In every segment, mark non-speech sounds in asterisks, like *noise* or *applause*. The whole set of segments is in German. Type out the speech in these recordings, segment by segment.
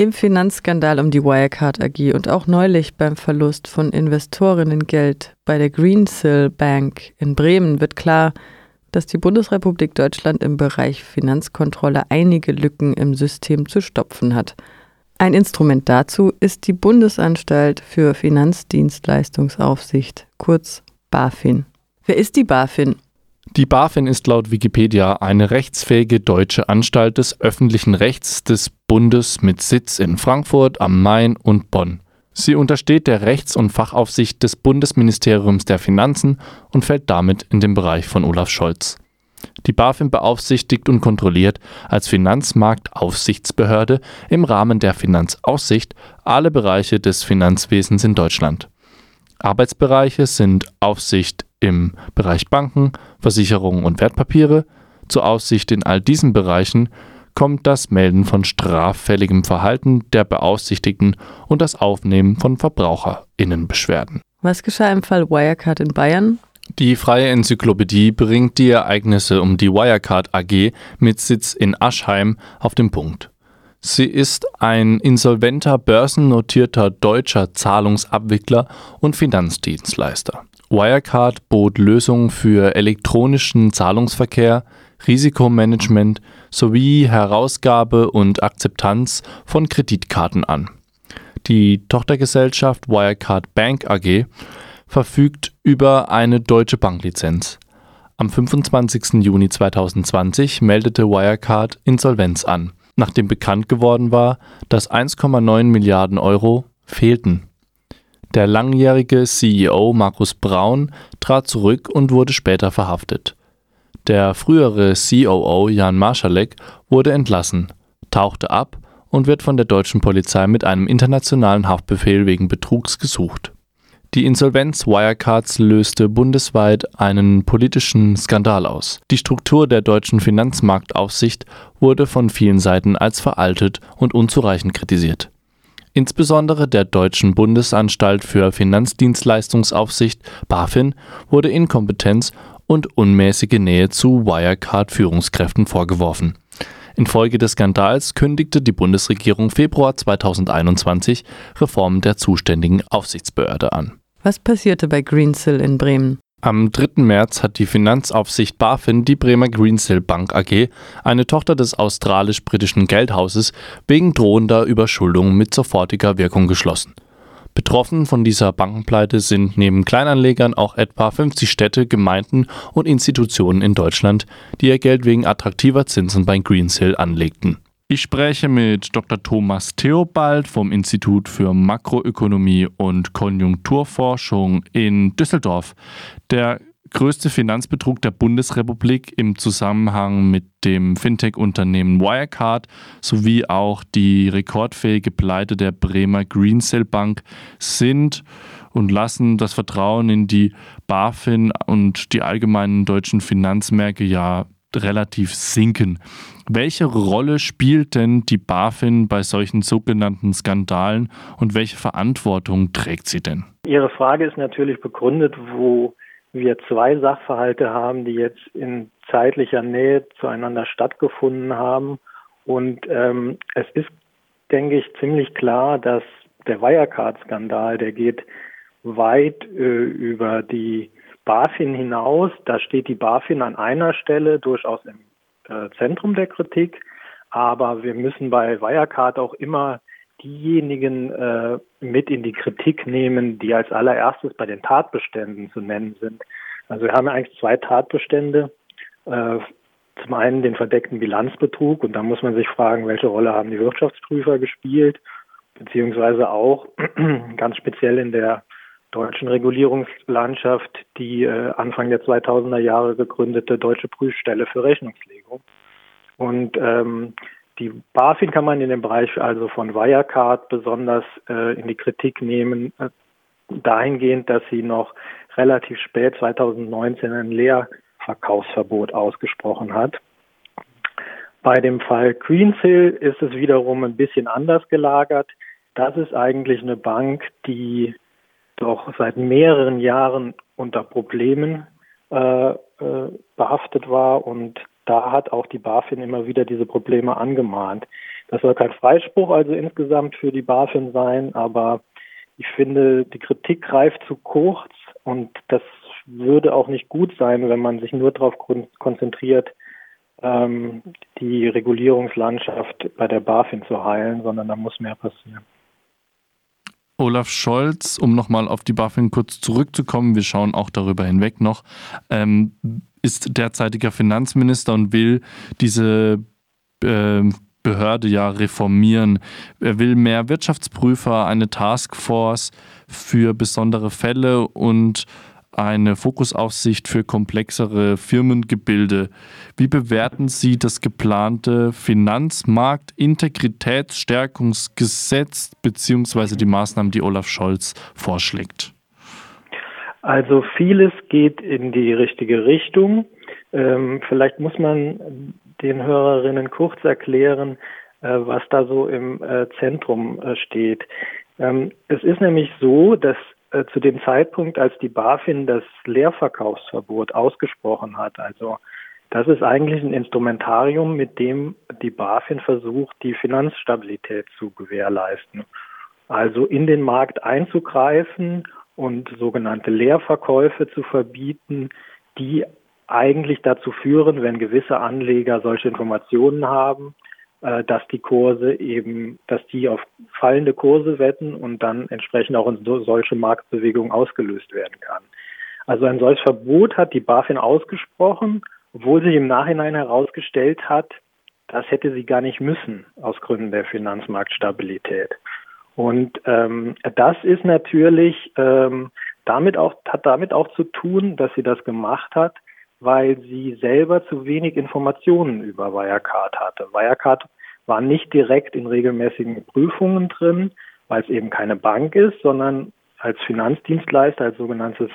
Im Finanzskandal um die Wirecard AG und auch neulich beim Verlust von Investorinnengeld bei der Greensill Bank in Bremen wird klar, dass die Bundesrepublik Deutschland im Bereich Finanzkontrolle einige Lücken im System zu stopfen hat. Ein Instrument dazu ist die Bundesanstalt für Finanzdienstleistungsaufsicht, kurz BaFin. Wer ist die BaFin die BaFin ist laut Wikipedia eine rechtsfähige deutsche Anstalt des öffentlichen Rechts des Bundes mit Sitz in Frankfurt am Main und Bonn. Sie untersteht der Rechts- und Fachaufsicht des Bundesministeriums der Finanzen und fällt damit in den Bereich von Olaf Scholz. Die BaFin beaufsichtigt und kontrolliert als Finanzmarktaufsichtsbehörde im Rahmen der Finanzaussicht alle Bereiche des Finanzwesens in Deutschland. Arbeitsbereiche sind Aufsicht im Bereich Banken, Versicherungen und Wertpapiere. Zur Aussicht in all diesen Bereichen kommt das Melden von straffälligem Verhalten der Beaufsichtigten und das Aufnehmen von Verbraucherinnenbeschwerden. Was geschah im Fall Wirecard in Bayern? Die Freie Enzyklopädie bringt die Ereignisse um die Wirecard AG mit Sitz in Aschheim auf den Punkt. Sie ist ein insolventer börsennotierter deutscher Zahlungsabwickler und Finanzdienstleister. Wirecard bot Lösungen für elektronischen Zahlungsverkehr, Risikomanagement sowie Herausgabe und Akzeptanz von Kreditkarten an. Die Tochtergesellschaft Wirecard Bank AG verfügt über eine deutsche Banklizenz. Am 25. Juni 2020 meldete Wirecard Insolvenz an, nachdem bekannt geworden war, dass 1,9 Milliarden Euro fehlten. Der langjährige CEO Markus Braun trat zurück und wurde später verhaftet. Der frühere COO Jan Marschalek wurde entlassen, tauchte ab und wird von der deutschen Polizei mit einem internationalen Haftbefehl wegen Betrugs gesucht. Die Insolvenz Wirecards löste bundesweit einen politischen Skandal aus. Die Struktur der deutschen Finanzmarktaufsicht wurde von vielen Seiten als veraltet und unzureichend kritisiert. Insbesondere der Deutschen Bundesanstalt für Finanzdienstleistungsaufsicht BaFin wurde Inkompetenz und unmäßige Nähe zu Wirecard-Führungskräften vorgeworfen. Infolge des Skandals kündigte die Bundesregierung Februar 2021 Reformen der zuständigen Aufsichtsbehörde an. Was passierte bei Greensill in Bremen? Am 3. März hat die Finanzaufsicht BaFin die Bremer Greensill Bank AG, eine Tochter des australisch-britischen Geldhauses, wegen drohender Überschuldung mit sofortiger Wirkung geschlossen. Betroffen von dieser Bankenpleite sind neben Kleinanlegern auch etwa 50 Städte, Gemeinden und Institutionen in Deutschland, die ihr Geld wegen attraktiver Zinsen bei Greensill anlegten. Ich spreche mit Dr. Thomas Theobald vom Institut für Makroökonomie und Konjunkturforschung in Düsseldorf. Der größte Finanzbetrug der Bundesrepublik im Zusammenhang mit dem Fintech-Unternehmen Wirecard sowie auch die rekordfähige Pleite der Bremer Greensill Bank sind und lassen das Vertrauen in die BaFin und die allgemeinen deutschen Finanzmärkte ja relativ sinken. Welche Rolle spielt denn die BaFin bei solchen sogenannten Skandalen und welche Verantwortung trägt sie denn? Ihre Frage ist natürlich begründet, wo wir zwei Sachverhalte haben, die jetzt in zeitlicher Nähe zueinander stattgefunden haben. Und ähm, es ist, denke ich, ziemlich klar, dass der Wirecard-Skandal, der geht weit äh, über die BaFin hinaus. Da steht die BaFin an einer Stelle durchaus im äh, Zentrum der Kritik. Aber wir müssen bei Wirecard auch immer diejenigen äh, mit in die Kritik nehmen, die als allererstes bei den Tatbeständen zu nennen sind. Also wir haben eigentlich zwei Tatbestände. Äh, zum einen den verdeckten Bilanzbetrug und da muss man sich fragen, welche Rolle haben die Wirtschaftsprüfer gespielt, beziehungsweise auch *clears throat* ganz speziell in der deutschen Regulierungslandschaft die äh, Anfang der 2000er Jahre gegründete Deutsche Prüfstelle für Rechnungslegung. Und ähm, die BaFin kann man in dem Bereich also von Wirecard besonders äh, in die Kritik nehmen, äh, dahingehend, dass sie noch relativ spät 2019 ein Leerverkaufsverbot ausgesprochen hat. Bei dem Fall Greensill ist es wiederum ein bisschen anders gelagert. Das ist eigentlich eine Bank, die doch seit mehreren Jahren unter Problemen äh, äh, behaftet war und da hat auch die BaFin immer wieder diese Probleme angemahnt. Das soll kein Freispruch also insgesamt für die BaFin sein, aber ich finde, die Kritik greift zu kurz und das würde auch nicht gut sein, wenn man sich nur darauf konzentriert, ähm, die Regulierungslandschaft bei der BaFin zu heilen, sondern da muss mehr passieren. Olaf Scholz, um nochmal auf die BaFin kurz zurückzukommen, wir schauen auch darüber hinweg noch, ähm, ist derzeitiger Finanzminister und will diese äh, Behörde ja reformieren. Er will mehr Wirtschaftsprüfer, eine Taskforce für besondere Fälle und eine Fokusaufsicht für komplexere Firmengebilde. Wie bewerten Sie das geplante Finanzmarktintegritätsstärkungsgesetz bzw. die Maßnahmen, die Olaf Scholz vorschlägt? Also vieles geht in die richtige Richtung. Ähm, vielleicht muss man den Hörerinnen kurz erklären, äh, was da so im äh, Zentrum äh, steht. Ähm, es ist nämlich so, dass äh, zu dem Zeitpunkt, als die BaFin das Leerverkaufsverbot ausgesprochen hat, also das ist eigentlich ein Instrumentarium, mit dem die BaFin versucht, die Finanzstabilität zu gewährleisten. Also in den Markt einzugreifen und sogenannte Leerverkäufe zu verbieten, die eigentlich dazu führen, wenn gewisse Anleger solche Informationen haben, dass die Kurse eben, dass die auf fallende Kurse wetten und dann entsprechend auch in so, solche Marktbewegungen ausgelöst werden kann. Also ein solches Verbot hat die BaFin ausgesprochen, obwohl sich im Nachhinein herausgestellt hat, das hätte sie gar nicht müssen aus Gründen der Finanzmarktstabilität. Und ähm, das ist natürlich ähm, damit auch hat damit auch zu tun, dass sie das gemacht hat, weil sie selber zu wenig Informationen über Wirecard hatte. Wirecard war nicht direkt in regelmäßigen Prüfungen drin, weil es eben keine Bank ist, sondern als Finanzdienstleister, als sogenanntes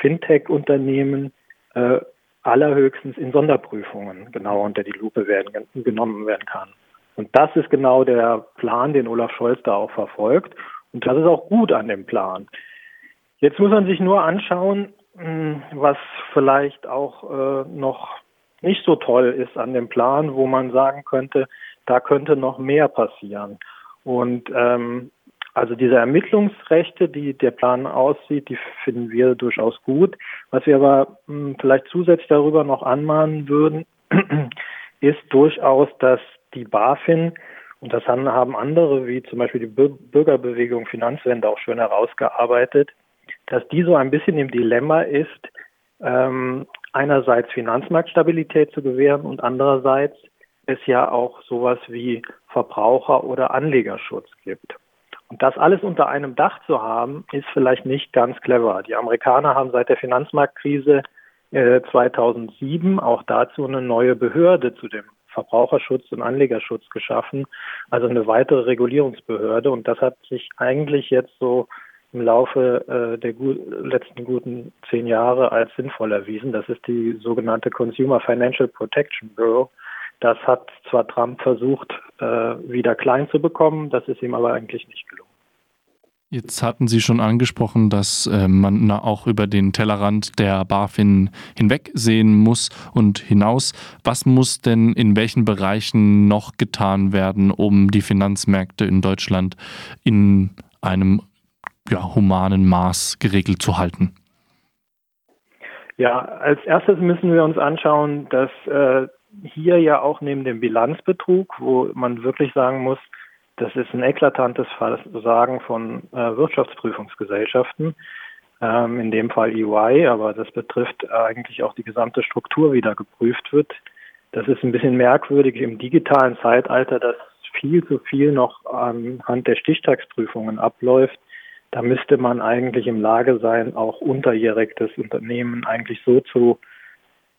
Fintech-Unternehmen äh, allerhöchstens in Sonderprüfungen genauer unter die Lupe werden, genommen werden kann. Und das ist genau der Plan, den Olaf Scholz da auch verfolgt. Und das ist auch gut an dem Plan. Jetzt muss man sich nur anschauen, was vielleicht auch äh, noch nicht so toll ist an dem Plan, wo man sagen könnte, da könnte noch mehr passieren. Und ähm, also diese Ermittlungsrechte, die der Plan aussieht, die finden wir durchaus gut. Was wir aber mh, hm, vielleicht zusätzlich darüber noch anmahnen würden, *clears throat* ist durchaus, dass die BaFin, und das haben andere, wie zum Beispiel die Bürgerbewegung Finanzwende auch schön herausgearbeitet, dass die so ein bisschen im Dilemma ist, ähm, einerseits Finanzmarktstabilität zu gewähren und andererseits es ja auch sowas wie Verbraucher- oder Anlegerschutz gibt. Und das alles unter einem Dach zu haben, ist vielleicht nicht ganz clever. Die Amerikaner haben seit der Finanzmarktkrise äh, 2007 auch dazu eine neue Behörde zu dem Verbraucherschutz und Anlegerschutz geschaffen, also eine weitere Regulierungsbehörde. Und das hat sich eigentlich jetzt so im Laufe äh, der gut, letzten guten zehn Jahre als sinnvoll erwiesen. Das ist die sogenannte Consumer Financial Protection Bureau. Das hat zwar Trump versucht, äh, wieder klein zu bekommen, das ist ihm aber eigentlich nicht gelungen. Jetzt hatten Sie schon angesprochen, dass äh, man auch über den Tellerrand der BaFin hinwegsehen muss und hinaus. Was muss denn in welchen Bereichen noch getan werden, um die Finanzmärkte in Deutschland in einem ja, humanen Maß geregelt zu halten? Ja, als erstes müssen wir uns anschauen, dass äh, hier ja auch neben dem Bilanzbetrug, wo man wirklich sagen muss, das ist ein eklatantes Versagen von äh, Wirtschaftsprüfungsgesellschaften, ähm, in dem Fall EY, aber das betrifft eigentlich auch die gesamte Struktur, wie da geprüft wird. Das ist ein bisschen merkwürdig im digitalen Zeitalter, dass viel zu viel noch anhand der Stichtagsprüfungen abläuft. Da müsste man eigentlich im Lage sein, auch unterjährig das Unternehmen eigentlich so zu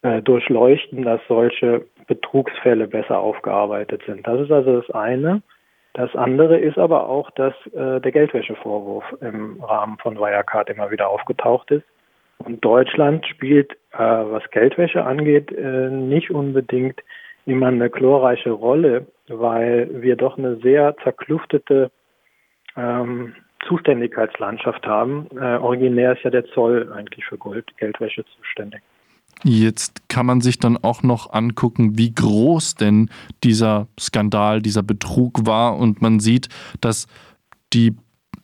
äh, durchleuchten, dass solche Betrugsfälle besser aufgearbeitet sind. Das ist also das eine. Das andere ist aber auch, dass äh, der Geldwäschevorwurf im Rahmen von Wirecard immer wieder aufgetaucht ist. Und Deutschland spielt, äh, was Geldwäsche angeht, äh, nicht unbedingt immer eine chlorreiche Rolle, weil wir doch eine sehr zerkluftete ähm, Zuständigkeitslandschaft haben. Äh, originär ist ja der Zoll eigentlich für Gold, Geldwäsche zuständig. Jetzt kann man sich dann auch noch angucken, wie groß denn dieser Skandal, dieser Betrug war. Und man sieht, dass die,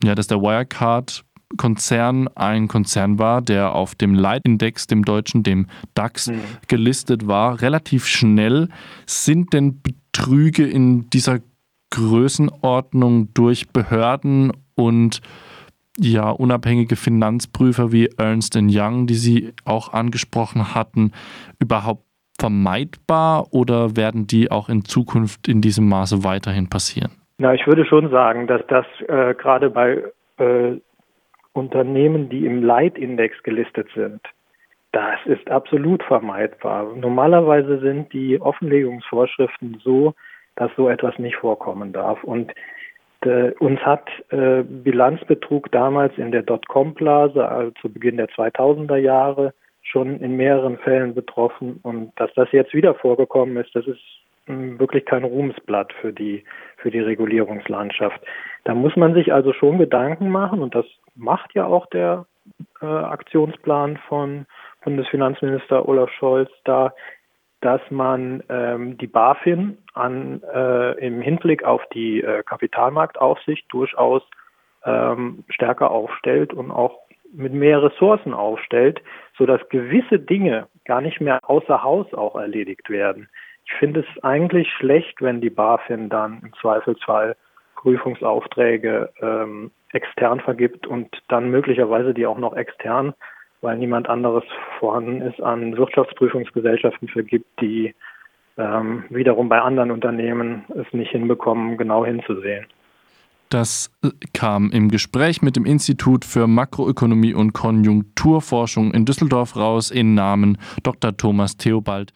ja, dass der Wirecard-Konzern ein Konzern war, der auf dem Leitindex, dem deutschen, dem DAX, mhm. gelistet war. Relativ schnell sind denn Betrüge in dieser Größenordnung durch Behörden und ja, unabhängige Finanzprüfer wie Ernst Young, die Sie auch angesprochen hatten, überhaupt vermeidbar oder werden die auch in Zukunft in diesem Maße weiterhin passieren? Na, ich würde schon sagen, dass das äh, gerade bei äh, Unternehmen, die im Leitindex gelistet sind, das ist absolut vermeidbar. Normalerweise sind die Offenlegungsvorschriften so, dass so etwas nicht vorkommen darf. Und äh, uns hat äh, Bilanzbetrug damals in der Dotcom-Blase, also zu Beginn der 2000er Jahre, schon in mehreren Fällen betroffen. Und dass das jetzt wieder vorgekommen ist, das ist mh, wirklich kein Ruhmesblatt für die, für die Regulierungslandschaft. Da muss man sich also schon Gedanken machen, und das macht ja auch der äh, Aktionsplan von Bundesfinanzminister Olaf Scholz, da dass man ähm, die BaFin an, äh, im Hinblick auf die äh, Kapitalmarktaufsicht durchaus ähm, stärker aufstellt und auch mit mehr Ressourcen aufstellt, sodass gewisse Dinge gar nicht mehr außer Haus auch erledigt werden. Ich finde es eigentlich schlecht, wenn die BaFin dann im Zweifelsfall Prüfungsaufträge ähm, extern vergibt und dann möglicherweise die auch noch extern weil niemand anderes vorhanden ist, an Wirtschaftsprüfungsgesellschaften vergibt, die ähm, wiederum bei anderen Unternehmen es nicht hinbekommen, genau hinzusehen. Das äh, kam im Gespräch mit dem Institut für Makroökonomie und Konjunkturforschung in Düsseldorf raus in Namen Dr. Thomas Theobald.